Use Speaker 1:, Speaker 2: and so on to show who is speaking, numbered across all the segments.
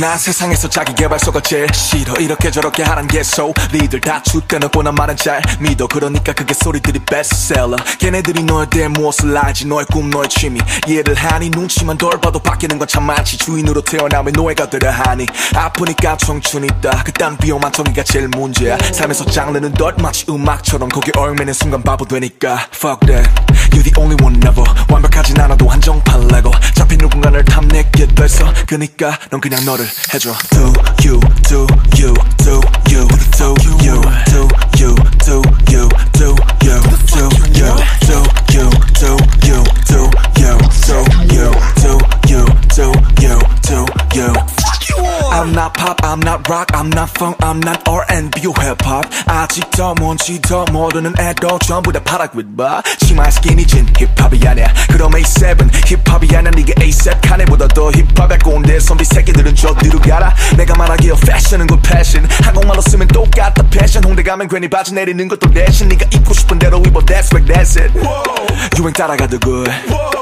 Speaker 1: 난 세상에서 자기 개발서가 제일 싫어 이렇게 저렇게 하란 게소 니들 다 죽대놓고 난 말은 잘 믿어. 그러니까 그게 소리들이 베스트셀러 걔네들이 너에 대해 무엇을 알지 너의 꿈 너의 취미. 이해를 하니 눈치만 덜 봐도 바뀌는 건 참 많지. 주인으로 태어나면 노예가 되려 하니. 아프니까 청춘이다. 그딴 비용만 정의가 제일 문제야. 삶에서 장르는 덜 마치 음악처럼. 거기 얼매는 순간 바보 되니까. Fuck that. You're the only one never. 완벽하진 않아도 한정판 레고 됐어 그니까 넌 그냥 너를 해줘. Do you, do you, do I'm not pop, I'm not rock, I'm not funk, I'm not R&B or hip hop. 아직 더 뭔지 더 모르는 애도 전부 다 파락윗 봐. 치마 스키니진 힙합이 아니야. 그럼 A7 힙합이 아니야. 네가 A7 카네보다 더 힙합에 꼰대 선비 새끼들은 저 뒤로 가라. 내가 말하기에 패션은 그 패션. 한국말로 쓰면 똑같다 패션. 홍대 가면 괜히 바지 내리는 것도 대신 네가 입고 싶은 대로 입어. That's right, that's it. 유행 따라가도 good.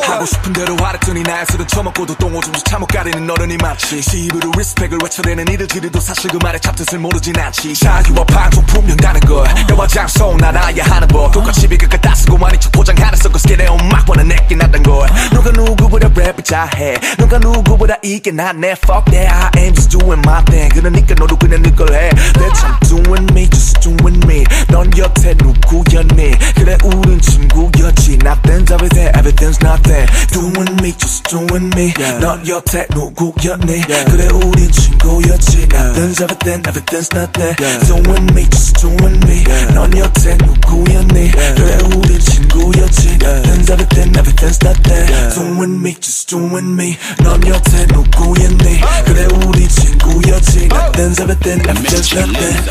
Speaker 1: 하고 싶은 대로 하랬더니 나의 술은 처먹고도 똥오줌도 참못 가리는 어른이 많지. 시입으로 리스펙을 외쳐대는 이들끼리도 사실 그 말의 잡뜻을 모르진 않지. 자유와 방송 다른 걸. 너와 장소 난 알아야 하는 법. 똑같이 비극을 따쓰고 많이 척 포장하는 서커스게 내 음악과는 내게 낫던 걸. 누가 누구보다 랩을 잘해. 누가 누구보다 이게 낫네. Fuck that I am just doing my thing. 그러니까 너도 그냥 네걸 해. That's I'm doing me just doing me. 넌 여태 누구였니? 그래 우 everything everything's nothing Doing me just doing me 넌 여태 누구였니 그래 우린 친구였지 Nothing's everything everything's nothing Doing me just doing me 넌 여태 누구였니 그래 우린 친구였지 Nothing's everything everything's nothing doing me, just doing me 넌 여태 누구였니 그래 우리 친구였지 Not then, seven then, ever just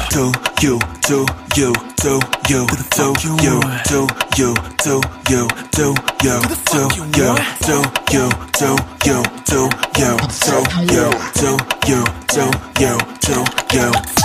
Speaker 1: do you Do you, do you, do you Do you, do you, do you Do you, do you, do you Do you, do you, do you Do you, do you, do you